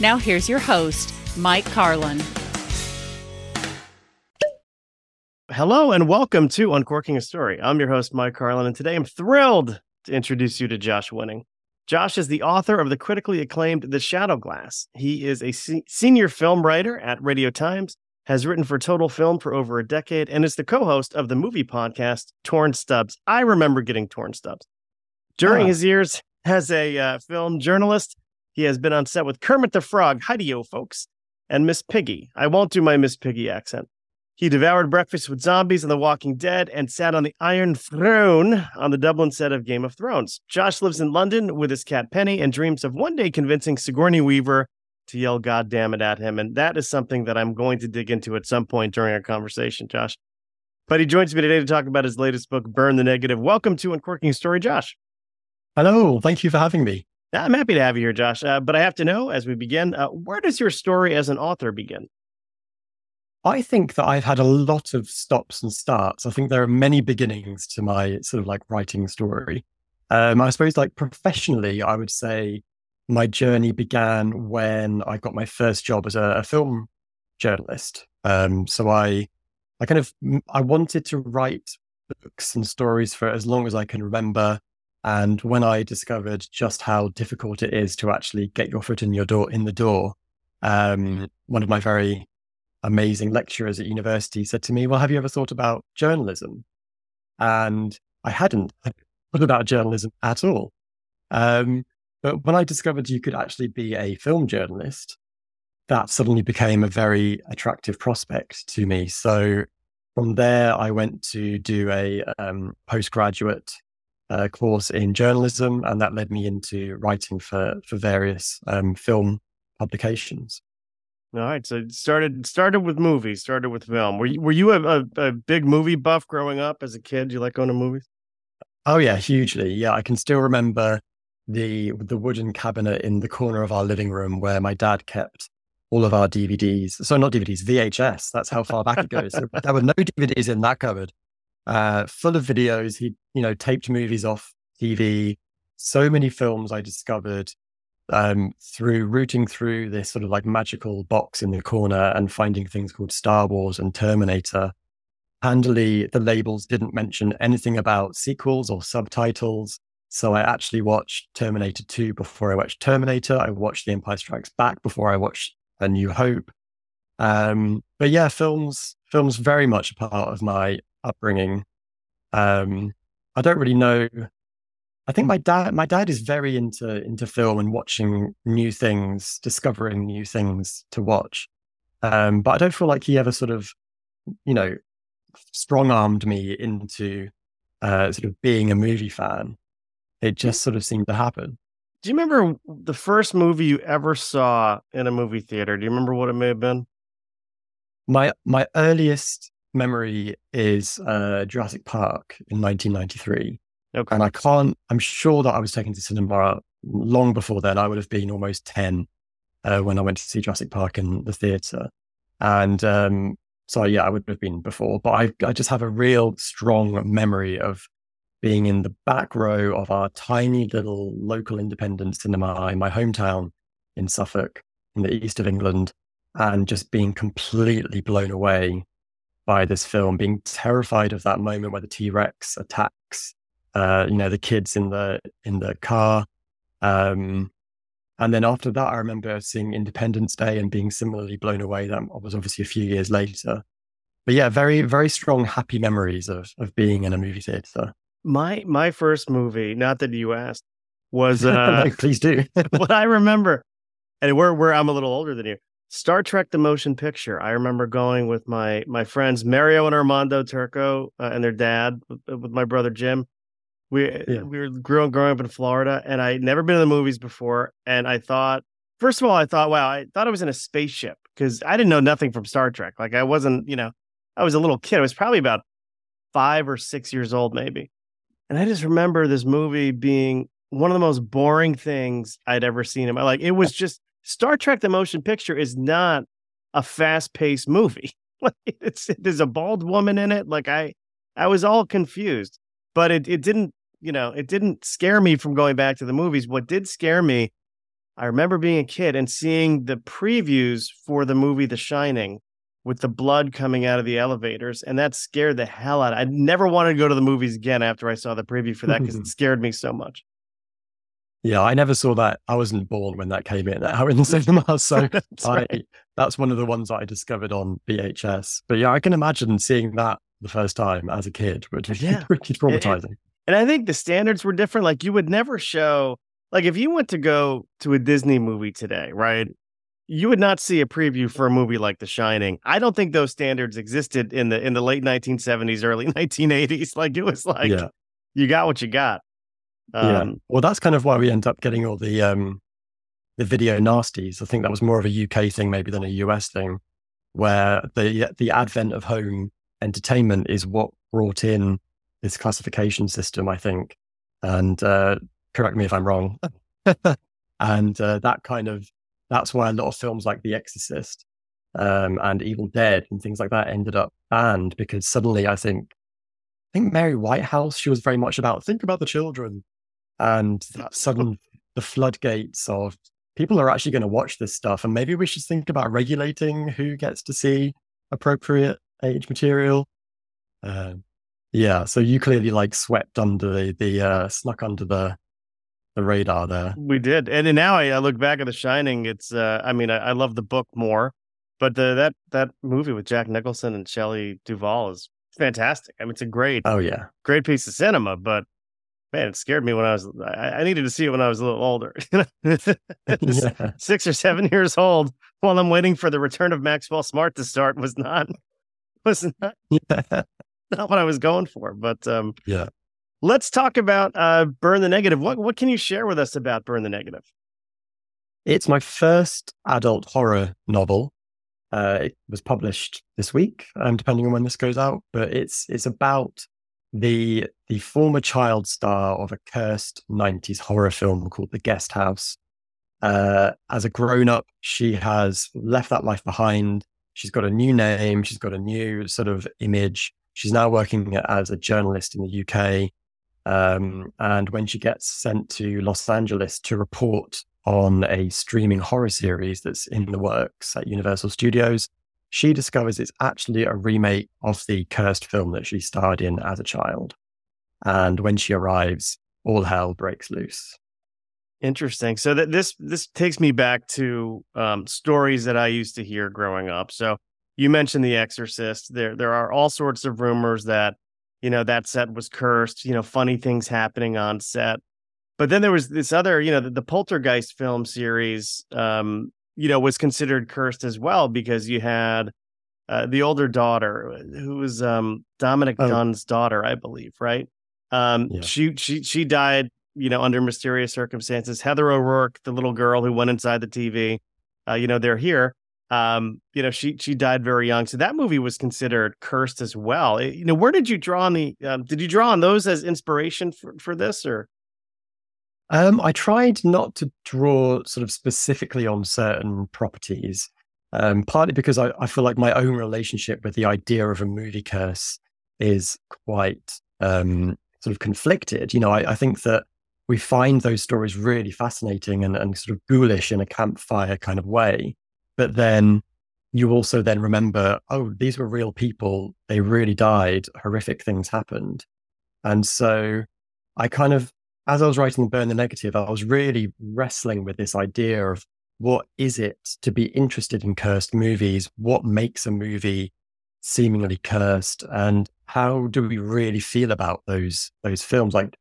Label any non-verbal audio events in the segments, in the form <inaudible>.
Now, here's your host, Mike Carlin. Hello and welcome to Uncorking a Story. I'm your host, Mike Carlin, and today I'm thrilled to introduce you to Josh Winning. Josh is the author of the critically acclaimed The Shadow Glass. He is a se- senior film writer at Radio Times, has written for Total Film for over a decade, and is the co host of the movie podcast Torn Stubs. I remember getting Torn Stubs. During Ah. his years as a uh, film journalist, he has been on set with Kermit the Frog, Hi-de-yo, folks, and Miss Piggy. I won't do my Miss Piggy accent. He devoured breakfast with zombies and The Walking Dead and sat on the Iron Throne on the Dublin set of Game of Thrones. Josh lives in London with his cat Penny and dreams of one day convincing Sigourney Weaver to yell God damn it at him. And that is something that I'm going to dig into at some point during our conversation, Josh. But he joins me today to talk about his latest book, Burn the Negative. Welcome to Uncorking Story, Josh. Hello, thank you for having me. I'm happy to have you here, Josh. Uh, but I have to know as we begin, uh, where does your story as an author begin? I think that I've had a lot of stops and starts. I think there are many beginnings to my sort of like writing story. Um, I suppose, like professionally, I would say my journey began when I got my first job as a, a film journalist. Um, so I, I kind of, I wanted to write books and stories for as long as I can remember. And when I discovered just how difficult it is to actually get your foot in your door in the door, um, one of my very amazing lecturers at university said to me, Well, have you ever thought about journalism? And I hadn't <laughs> thought about journalism at all. Um, but when I discovered you could actually be a film journalist, that suddenly became a very attractive prospect to me. So from there, I went to do a um, postgraduate uh, course in journalism, and that led me into writing for for various um, film publications. All right, so it started started with movies, started with film. Were you were you a, a, a big movie buff growing up as a kid? Do you like going to movies? Oh yeah, hugely. Yeah, I can still remember the the wooden cabinet in the corner of our living room where my dad kept all of our DVDs. So not DVDs, VHS. That's how far back it goes. So <laughs> there were no DVDs in that cupboard. Uh, full of videos. He, you know, taped movies off TV. So many films I discovered um, through rooting through this sort of like magical box in the corner and finding things called Star Wars and Terminator. Handily, the labels didn't mention anything about sequels or subtitles. So I actually watched Terminator 2 before I watched Terminator. I watched The Empire Strikes Back before I watched A New Hope. Um, but yeah, films, films very much a part of my upbringing. Um, I don't really know. I think my dad, my dad is very into into film and watching new things, discovering new things to watch. Um, but I don't feel like he ever sort of, you know, strong armed me into uh, sort of being a movie fan. It just sort of seemed to happen. Do you remember the first movie you ever saw in a movie theater? Do you remember what it may have been? My my earliest memory is uh, Jurassic Park in 1993, Okay. and I can't. I'm sure that I was taken to cinema long before then. I would have been almost ten uh, when I went to see Jurassic Park in the theater, and um, so yeah, I would have been before. But I I just have a real strong memory of being in the back row of our tiny little local independent cinema in my hometown in Suffolk, in the east of England, and just being completely blown away by this film, being terrified of that moment where the T Rex attacks, uh, you know, the kids in the in the car. Um, and then after that, I remember seeing Independence Day and being similarly blown away. That was obviously a few years later. But yeah, very very strong, happy memories of of being in a movie theater. My my first movie, not that you asked, was <laughs> uh, no, please do. <laughs> what I remember, and we're we're I'm a little older than you. Star Trek: The Motion Picture. I remember going with my my friends Mario and Armando Turco uh, and their dad with, uh, with, my brother Jim. We yeah. we were growing growing up in Florida, and I'd never been in the movies before. And I thought, first of all, I thought, wow, I thought I was in a spaceship because I didn't know nothing from Star Trek. Like I wasn't, you know, I was a little kid. I was probably about five or six years old, maybe. And I just remember this movie being one of the most boring things I'd ever seen in my like it was <laughs> just Star Trek: The Motion Picture is not a fast-paced movie. <laughs> Like it's there's a bald woman in it. Like I I was all confused, but it it didn't you know it didn't scare me from going back to the movies. What did scare me, I remember being a kid and seeing the previews for the movie The Shining with the blood coming out of the elevators, and that scared the hell out. Of. I never wanted to go to the movies again after I saw the preview for that because it <laughs> scared me so much. Yeah, I never saw that. I wasn't born when that came in out in the cinema, <laughs> so <laughs> that's, I, right. that's one of the ones that I discovered on VHS. But yeah, I can imagine seeing that the first time as a kid, which was yeah. <laughs> pretty traumatizing. And, and I think the standards were different. Like you would never show, like if you went to go to a Disney movie today, right? You would not see a preview for a movie like The Shining. I don't think those standards existed in the in the late 1970s, early 1980s. Like it was like yeah. you got what you got. Um, yeah. Well, that's kind of why we end up getting all the um, the video nasties. I think that was more of a UK thing maybe than a US thing, where the the advent of home entertainment is what brought in this classification system. I think, and uh, correct me if I'm wrong. <laughs> and uh, that kind of that's why a lot of films like The Exorcist um, and Evil Dead and things like that ended up banned because suddenly I think I think Mary Whitehouse she was very much about think about the children and that sudden the floodgates of people are actually going to watch this stuff and maybe we should think about regulating who gets to see appropriate age material. Uh, yeah so you clearly like swept under the the uh, snuck under the the radar there. We did and now I, I look back at the shining it's uh i mean I, I love the book more but the, that that movie with jack nicholson and shelley duvall is fantastic. I mean it's a great oh yeah. great piece of cinema but man, it scared me when I was. I, I needed to see it when I was a little older, <laughs> <laughs> yeah. six or seven years old. While I'm waiting for the return of Maxwell Smart to start, was not <laughs> was not yeah. not what I was going for. But um, yeah, let's talk about uh, Burn the Negative. What what can you share with us about Burn the Negative? It's my first adult horror novel. Uh, it was published this week, um, depending on when this goes out. But it's it's about the the former child star of a cursed 90s horror film called The Guest House. Uh, as a grown up, she has left that life behind. She's got a new name. She's got a new sort of image. She's now working as a journalist in the UK. Um, and when she gets sent to Los Angeles to report on a streaming horror series that's in the works at Universal Studios, she discovers it's actually a remake of the cursed film that she starred in as a child. And when she arrives, all hell breaks loose. Interesting. So that this this takes me back to um, stories that I used to hear growing up. So you mentioned The Exorcist. There there are all sorts of rumors that you know that set was cursed. You know, funny things happening on set. But then there was this other, you know, the, the Poltergeist film series um, you know, was considered cursed as well because you had uh, the older daughter who was um, Dominick oh. Dunne's daughter, I believe, right? Um, yeah. She she she died, you know, under mysterious circumstances. Heather O'Rourke, the little girl who went inside the TV, uh, you know, they're here. Um, you know, she she died very young, so that movie was considered cursed as well. It, you know, where did you draw on the? Um, did you draw on those as inspiration for for this, or? Um, I tried not to draw sort of specifically on certain properties, um, partly because I, I, feel like my own relationship with the idea of a movie curse is quite um, sort of conflicted. You know, I, I, think that we find those stories really fascinating and, and sort of ghoulish in a campfire kind of way. But then you also then remember, oh, these were real people. They really died. Horrific things happened. And so I kind of, as I was writing Burn the Negative, I was really wrestling with this idea of what is it to be interested in cursed movies? What makes a movie seemingly cursed? And how do we really feel about those those films? Like,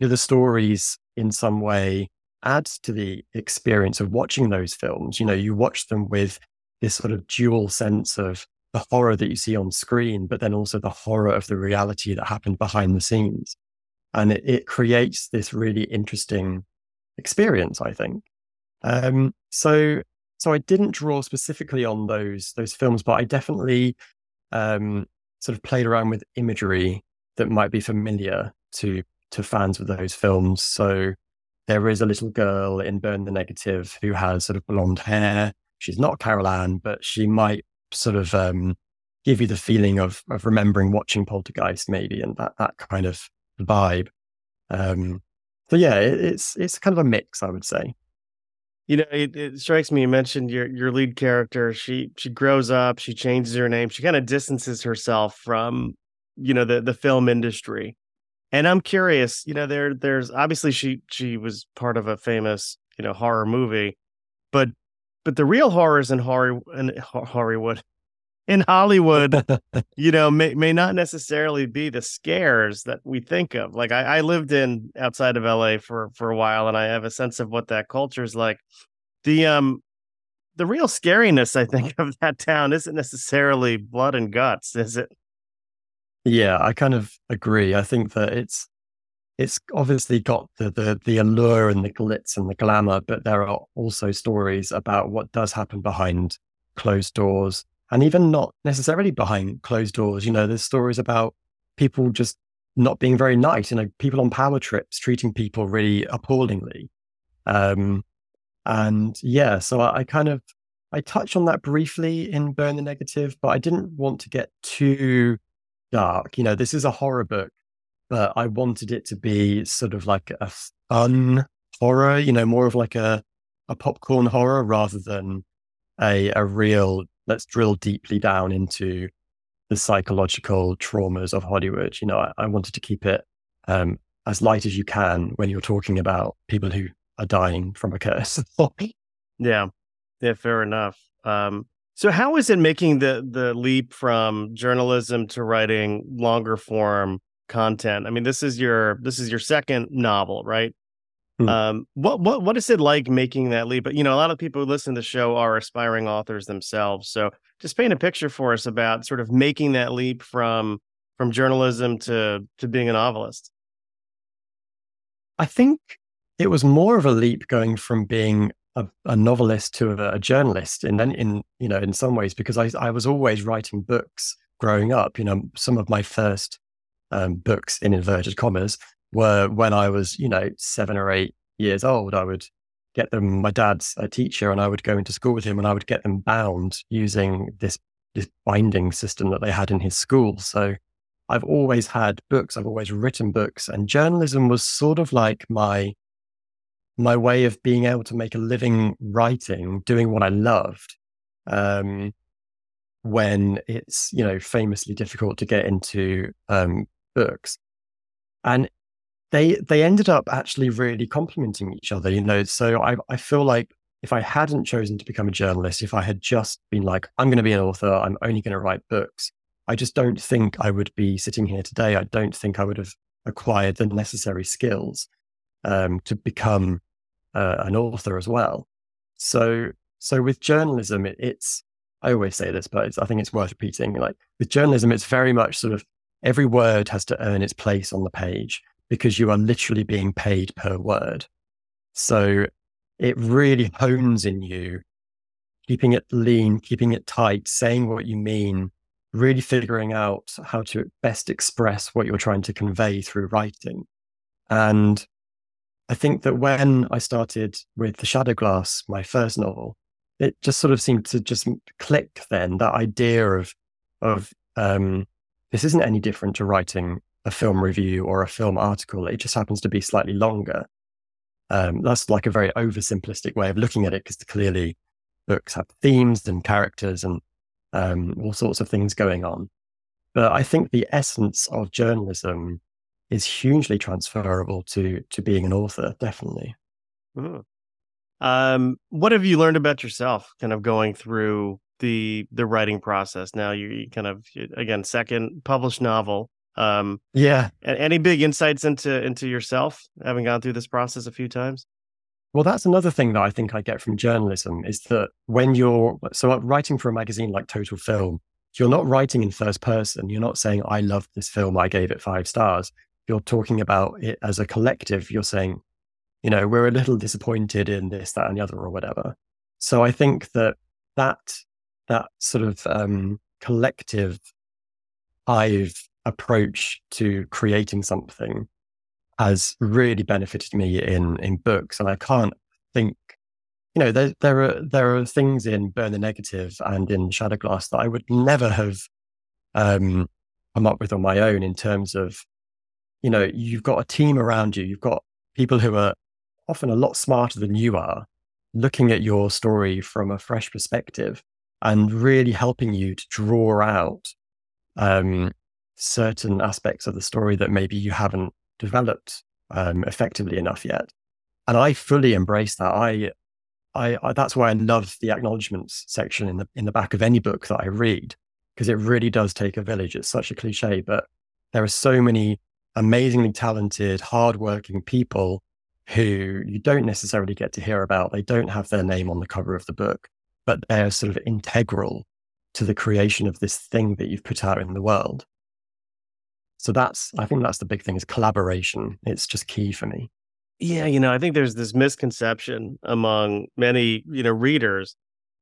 do the stories in some way add to the experience of watching those films? You know, you watch them with this sort of dual sense of the horror that you see on screen, but then also the horror of the reality that happened behind the scenes. And it, it creates this really interesting experience, I think. Um, so, so I didn't draw specifically on those those films, but I definitely um, sort of played around with imagery that might be familiar to to fans of those films. So there is a little girl in Burn the Negative who has sort of blonde hair she's not Carol Anne, but she might sort of um, give you the feeling of of remembering watching Poltergeist, maybe, and that that kind of vibe. Um, so yeah, it, it's it's kind of a mix, I would say. You know, it, it, strikes me. You mentioned your your lead character. She she grows up. She changes her name. She kind of distances herself from you know the the film industry. And I'm curious. You know, there there's obviously she she was part of a famous you know horror movie, but but the real horrors in horror in Hollywood, in Hollywood, <laughs> you know, may may not necessarily be the scares that we think of. Like I, I lived in outside of LA for for a while, and I have a sense of what that culture is like. The um, the real scariness, I think, <laughs> of that town isn't necessarily blood and guts, is it? Yeah, I kind of agree. I think that it's it's obviously got the, the the allure and the glitz and the glamour, but there are also stories about what does happen behind closed doors, and even not necessarily behind closed doors. You know, there's stories about people just not being very nice. You know, people on power trips treating people really appallingly. Um, and yeah, so I, I kind of I touched on that briefly in Burn the Negative, but I didn't want to get too dark. You know, this is a horror book but I wanted it to be sort of like a fun horror, you know, more of like a, a popcorn horror rather than a, a real, let's drill deeply down into the psychological traumas of Hollywood. You know, I, I wanted to keep it um, as light as you can when you're talking about people who are dying from a curse. <laughs> yeah. Yeah, fair enough. Um, so how is it making the the leap from journalism to writing longer form content. I mean, this is your this is your second novel, right? Hmm. Um, what what what is it like making that leap? But you know, a lot of people who listen to the show are aspiring authors themselves. So just paint a picture for us about sort of making that leap from from journalism to to being a novelist. I think it was more of a leap going from being a, a novelist to a, a journalist, and then in you know in some ways because I I was always writing books growing up. You know, some of my first um, books in inverted commas were when I was, you know, seven or eight years old. I would get them. My dad's a teacher, and I would go into school with him, and I would get them bound using this this binding system that they had in his school. So I've always had books. I've always written books, and journalism was sort of like my my way of being able to make a living writing, doing what I loved. Um, when it's you know famously difficult to get into um, books. And they they ended up actually really complementing each other, you know. So I I feel like if I hadn't chosen to become a journalist, if I had just been like, I'm going to be an author, I'm only going to write books, I just don't think I would be sitting here today. I don't think I would have acquired the necessary skills um, to become uh, an author as well. So, so with journalism, it, it's I always say this, but I think it's worth repeating. Like with journalism, it's very much sort of every word has to earn its place on the page because you are literally being paid per word. So it really hones in you, keeping it lean, keeping it tight, saying what you mean, really figuring out how to best express what you're trying to convey through writing. And I think that when I started with The Shadow Glass, my first novel, it just sort of seemed to just click then that idea of, of, um, this isn't any different to writing a film review or a film article. It just happens to be slightly longer. Um, that's like a very oversimplistic way of looking at it because clearly books have themes and characters and um, all sorts of things going on. But I think the essence of journalism is hugely transferable to to being an author, definitely. Mm. Um, what have you learned about yourself, kind of going through the the writing process? Now you, you kind of again second published novel. Um, yeah. Any big insights into into yourself, having gone through this process a few times? Well, that's another thing that I think I get from journalism is that when you're so writing for a magazine like Total Film, you're not writing in first person. You're not saying, I love this film, I gave it five stars. You're talking about it as a collective. You're saying, you know, we're a little disappointed in this, that, and the other, or whatever. So I think that that that sort of um, collective I've approach to creating something has really benefited me in in books, and I can't think. You know, there there are there are things in Burn the Negative and in shadow glass that I would never have um, come up with on my own. In terms of, you know, you've got a team around you, you've got people who are often a lot smarter than you are, looking at your story from a fresh perspective and really helping you to draw out um, certain aspects of the story that maybe you haven't developed um, effectively enough yet. And I fully embrace that. I, I, I, that's why I love the acknowledgements section in the in the back of any book that I read because it really does take a village. It's such a cliche, but there are so many amazingly talented, hardworking people who you don't necessarily get to hear about. They don't have their name on the cover of the book, but they're sort of integral to the creation of this thing that you've put out in the world. So that's, I think that's the big thing is collaboration. It's just key for me. Yeah, you know, I think there's this misconception among many, you know, readers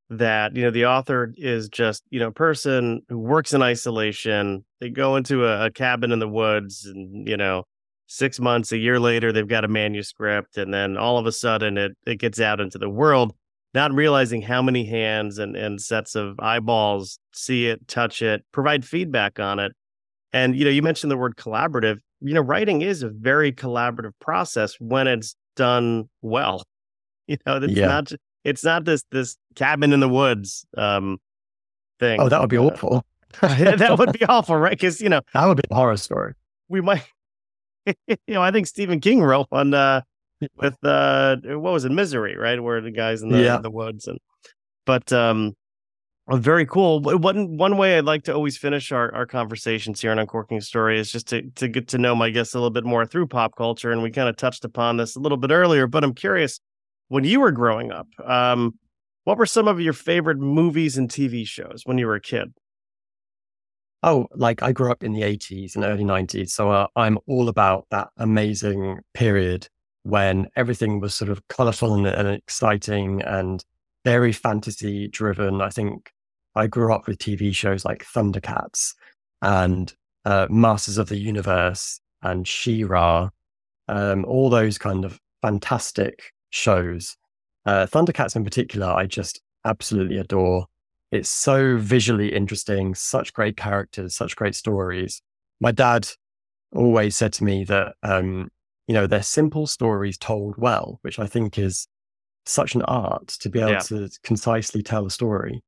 that, you know, the author is just, you know, a person who works in isolation. They go into a, a cabin in the woods and, you know, six months, a year later, they've got a manuscript. And then all of a sudden it, it gets out into the world, not realizing how many hands and, and sets of eyeballs see it, touch it, provide feedback on it and you know, you mentioned the word collaborative. You know, writing is a very collaborative process when it's done well. <laughs> You know, it's yeah. not it's not this this cabin in the woods um thing. Oh, that would be uh, awful. <laughs> that would be awful, right? Because you know that would be a horror story. We might, <laughs> you know, I think Stephen King wrote on uh, with uh, what was it, Misery, right? Where the guys in the, yeah. in the woods and, but um, well, very cool. One one way I'd like to always finish our, our conversations here on Uncorking Story is just to to get to know my guests a little bit more through pop culture, and we kind of touched upon this a little bit earlier. But I'm curious, when you were growing up, um, what were some of your favorite movies and TV shows when you were a kid? Oh, like I grew up in the 80s and early 90s, so uh, I'm all about that amazing period when everything was sort of colorful and, and exciting and very fantasy driven. I think I grew up with TV shows like Thundercats and uh, Masters of the Universe and She-Ra, um, all those kind of fantastic shows. Uh, Thundercats in particular, I just absolutely adore. It's so visually interesting, such great characters, such great stories. My dad always said to me that, um, you know, they're simple stories told well, which I think is such an art to be able yeah. to concisely tell a story.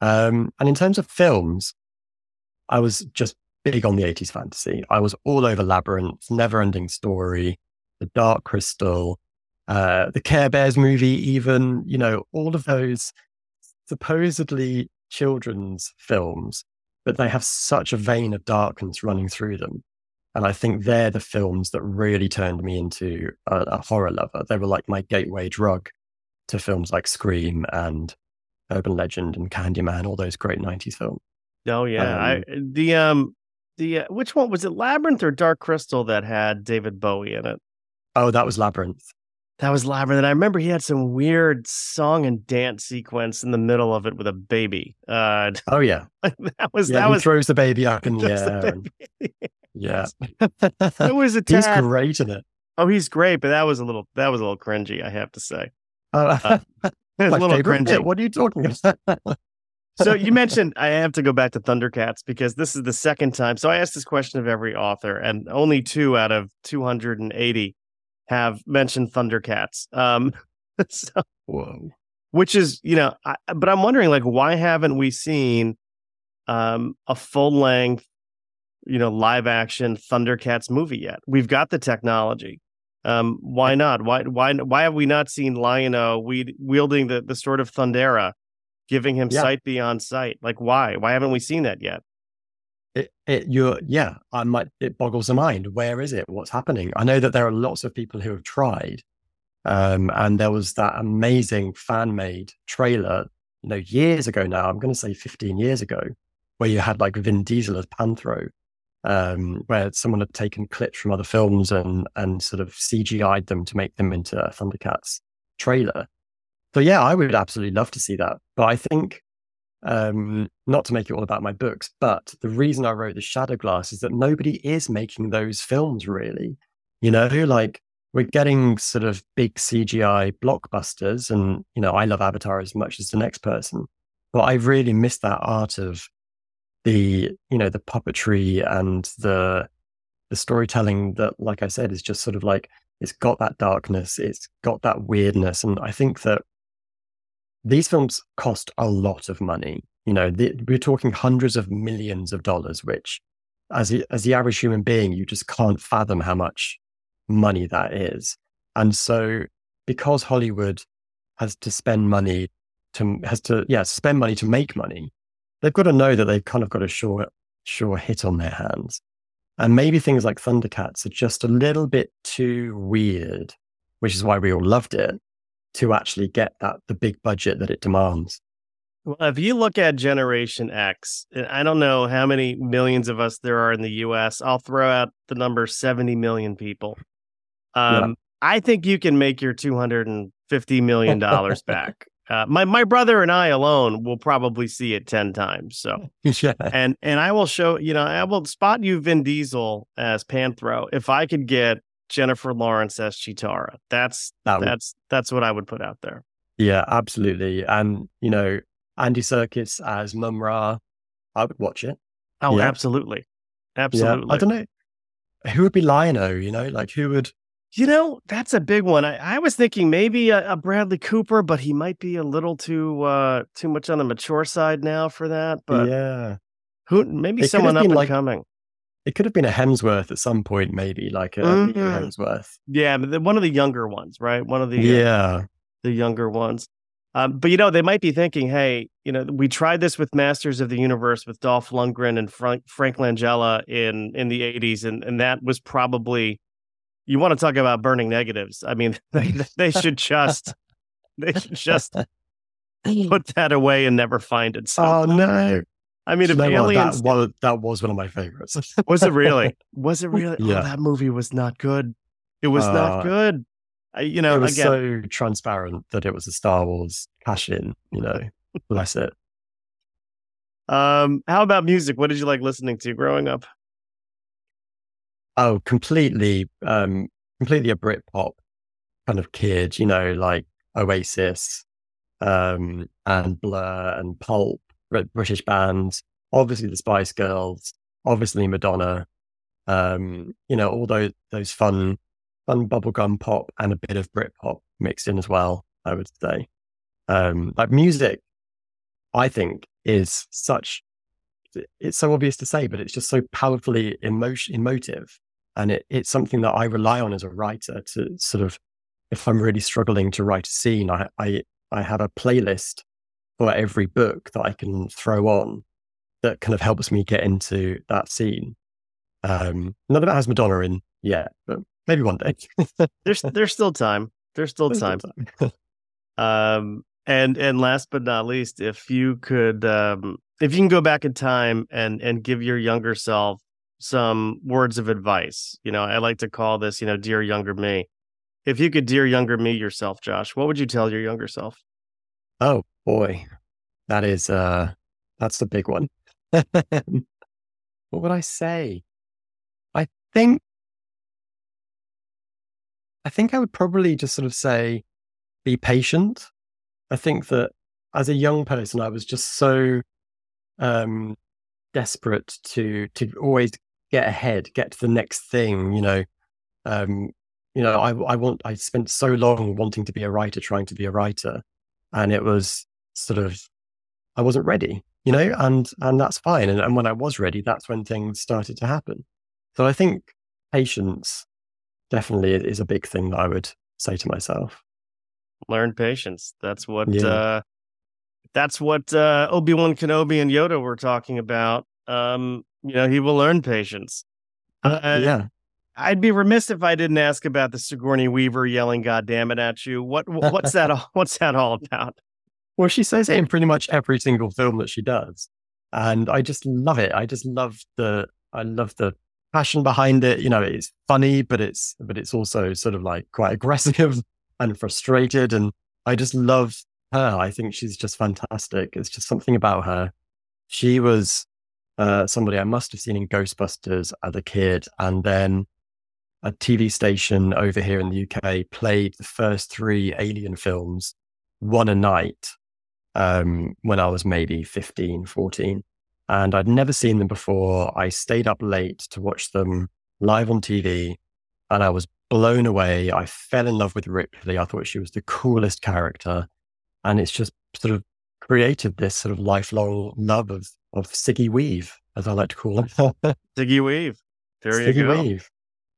Um, and in terms of films, I was just big on the 80s fantasy. I was all over Labyrinth, Never Ending Story, The Dark Crystal, uh, the Care Bears movie, even, you know, all of those supposedly children's films, but they have such a vein of darkness running through them. And I think they're the films that really turned me into a, a horror lover. They were like my gateway drug to films like Scream and Urban Legend and Candyman, all those great '90s films. Oh yeah, um, I, the um the uh, which one was it, Labyrinth or Dark Crystal that had David Bowie in it? Oh, that was Labyrinth. That was Labyrinth, and I remember he had some weird song and dance sequence in the middle of it with a baby. Uh, <laughs> oh yeah, that was yeah, that was throws the baby up in <laughs> the air. And, <laughs> yeah, it was a tad, he's great in it. Oh, he's great, but that was a little that was a little cringy, I have to say. Uh, it's a little cringy. Bit. What are you talking about? <laughs> so you mentioned I have to go back to Thundercats because this is the second time. So I asked this question of every author, and only two out of 280 have mentioned Thundercats. Um, <laughs> so, Whoa. Which is, you know, I, but I'm wondering, like, why haven't we seen um, a full length, you know, live action Thundercats movie yet. We've got the technology. Um, why not? Why why why have we not seen Lion-O wielding the the sword of Thundera, giving him Yeah. sight beyond sight? Like why? Why haven't we seen that yet? it, it you're yeah i might it boggles the mind where is it what's happening i know that there are lots of people who have tried um and there was that amazing fan made trailer you know years ago now i'm going to say 15 years ago where you had like vin diesel as panthro um where someone had taken clips from other films and and sort of cgi'd them to make them into a thundercats trailer. So yeah i would absolutely love to see that. But i think um, not to make it all about my books, but the reason I wrote the Shadow Glass is that nobody is making those films really. You know, like we're getting sort of big CGI blockbusters, and you know, I love Avatar as much as the next person, but I really miss that art of the you know the puppetry and the the storytelling that, like I said, is just sort of like it's got that darkness, it's got that weirdness, and I think that these films cost a lot of money. You know, the, we're talking hundreds of millions of dollars, which, as the, as the average human being, you just can't fathom how much money that is. And so, because Hollywood has to spend money to has to yeah spend money to make money, they've got to know that they've kind of got a sure sure hit on their hands. And maybe things like Thundercats are just a little bit too weird, which is why we all loved it to actually get that the big budget that it demands. Well, if you look at Generation X, I don't know how many millions of us there are in the US. I'll throw out the number 70 million people. Um, I think you can make your $250 million back. <laughs> Uh, my, my brother and I alone will probably see it 10 times. So, <laughs> yeah. and, and I will show, you know, I will spot you Vin Diesel as Panthro. If I could get Jennifer Lawrence as Cheetara, that's, That would- that's, that's what I would put out there. Yeah, absolutely. And, you know, Andy Serkis as Mumm-Ra, I would watch it. Oh, Yeah. absolutely. Yeah. Absolutely. I don't know. Who would be Lion-O, you know? Like who would You know, that's a big one. I, I was thinking maybe a, a Bradley Cooper, but he might be a little too uh too much on the mature side now for that. But Yeah. who maybe It someone up and like- coming. It could have been a Hemsworth at some point, maybe, like a Mhm. Hemsworth. Yeah, but the, one of the younger ones, right? One of the uh, Yeah. the younger ones. Um, but you know, they might be thinking, hey, you know, we tried this with Masters of the Universe with Dolph Lundgren and Frank, Frank Langella in in the '80s, and and that was probably you want to talk about burning negatives. I mean, <laughs> they they should just they should just put <laughs> that away and never find it. So, Oh no. I mean, if You know what? aliens that, well, that was one of my favorites. <laughs> was it really? Was it really? Yeah. Oh, that movie was not good. It was not Uh, good. I, you know, it was again, so transparent that it was a Star Wars cash in, you know. Bless it. um, how about music? What did you like listening to growing up? Oh, completely, um, completely a Britpop kind of kid, you know, like Oasis, um, and Blur and Pulp, British bands, obviously the Spice Girls, obviously Madonna, um, you know, all those those fun, fun bubblegum pop and a bit of Britpop mixed in as well. I would say, um, like music, I think is such. It's so obvious to say, but it's just so powerfully emotion emotive and it, it's something that I rely on as a writer to sort of, if I'm really struggling to write a scene, I, I, I have a playlist for every book that I can throw on that kind of helps me get into that scene. Um, none of it has Madonna in yet, but maybe one day. <laughs> There's there's still time. There's still There's time. still time. <laughs> Um, and and last but not least, if you could, um, if you can go back in time and and give your younger self some words of advice, you know, I like to call this, you know, dear younger me. If you could dear younger me yourself, Josh, what would you tell your younger self? oh boy, that is, uh, that's the big one. <laughs> what would I say? I think, I think I would probably just sort of say, be patient. I think that as a young person, I was just so um, desperate to to always get ahead, get to the next thing. You know, um, you know, I I want I spent so long wanting to be a writer, trying to be a writer, and it was sort of I wasn't ready. you know, and and that's fine. And, and when I was ready, that's when things started to happen. So I think patience definitely is a big thing that I would say to myself. Learn patience. That's what yeah. uh that's what uh Obi-Wan Kenobi and Yoda were talking about. Um, you know, he will learn patience. Uh, yeah. I'd be remiss if I didn't ask about the Sigourney Weaver yelling "God damn it" at you. What what's that? All, what's that all about? Well, she says it in pretty much every single film that she does, and I just love it. I just love the I love the passion behind it. You know, it's funny, but it's but it's also sort of like quite aggressive <laughs> and frustrated, and I just love her. I think she's just fantastic. It's just something about her. She was uh, somebody I must have seen in Ghostbusters as a kid, and then a TV station over here in the UK played the first three Alien films one a night um, when I was maybe 15, 14. And I'd never seen them before. I stayed up late to watch them live on TV and I was blown away. I fell in love with Ripley. I thought she was the coolest character. And it's just sort of created this sort of lifelong love of, of Siggy Weave, as I like to call her. <laughs> Siggy Weave. There Siggy you go. Weave.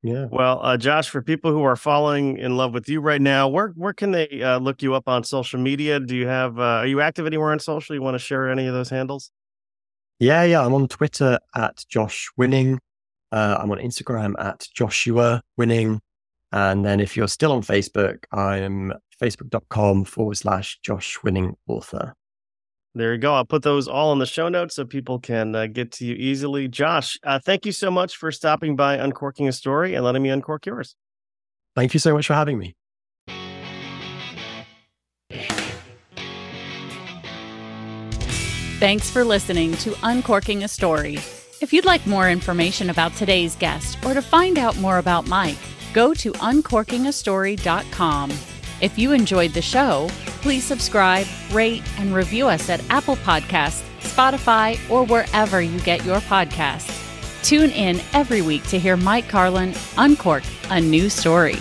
Yeah. Well, uh, Josh, for people who are falling in love with you right now, where where can they uh, look you up on social media? Do you have? Uh, are you active anywhere on social? You want to share any of those handles? Yeah, yeah. I'm on Twitter at Josh Winning. Uh, I'm on Instagram at Joshua Winning. And then if you're still on Facebook, I am facebook.com forward slash Josh Winning Author. There you go. I'll put those all in the show notes so people can uh, get to you easily. Josh, uh, thank you so much for stopping by Uncorking a Story and letting me uncork yours. Thank you so much for having me. Thanks for listening to Uncorking a Story. If you'd like more information about today's guest or to find out more about Mike, go to uncorkingastory.com. If you enjoyed the show, please subscribe, rate, and review us at Apple Podcasts, Spotify, or wherever you get your podcasts. Tune in every week to hear Mike Carlin uncork a new story.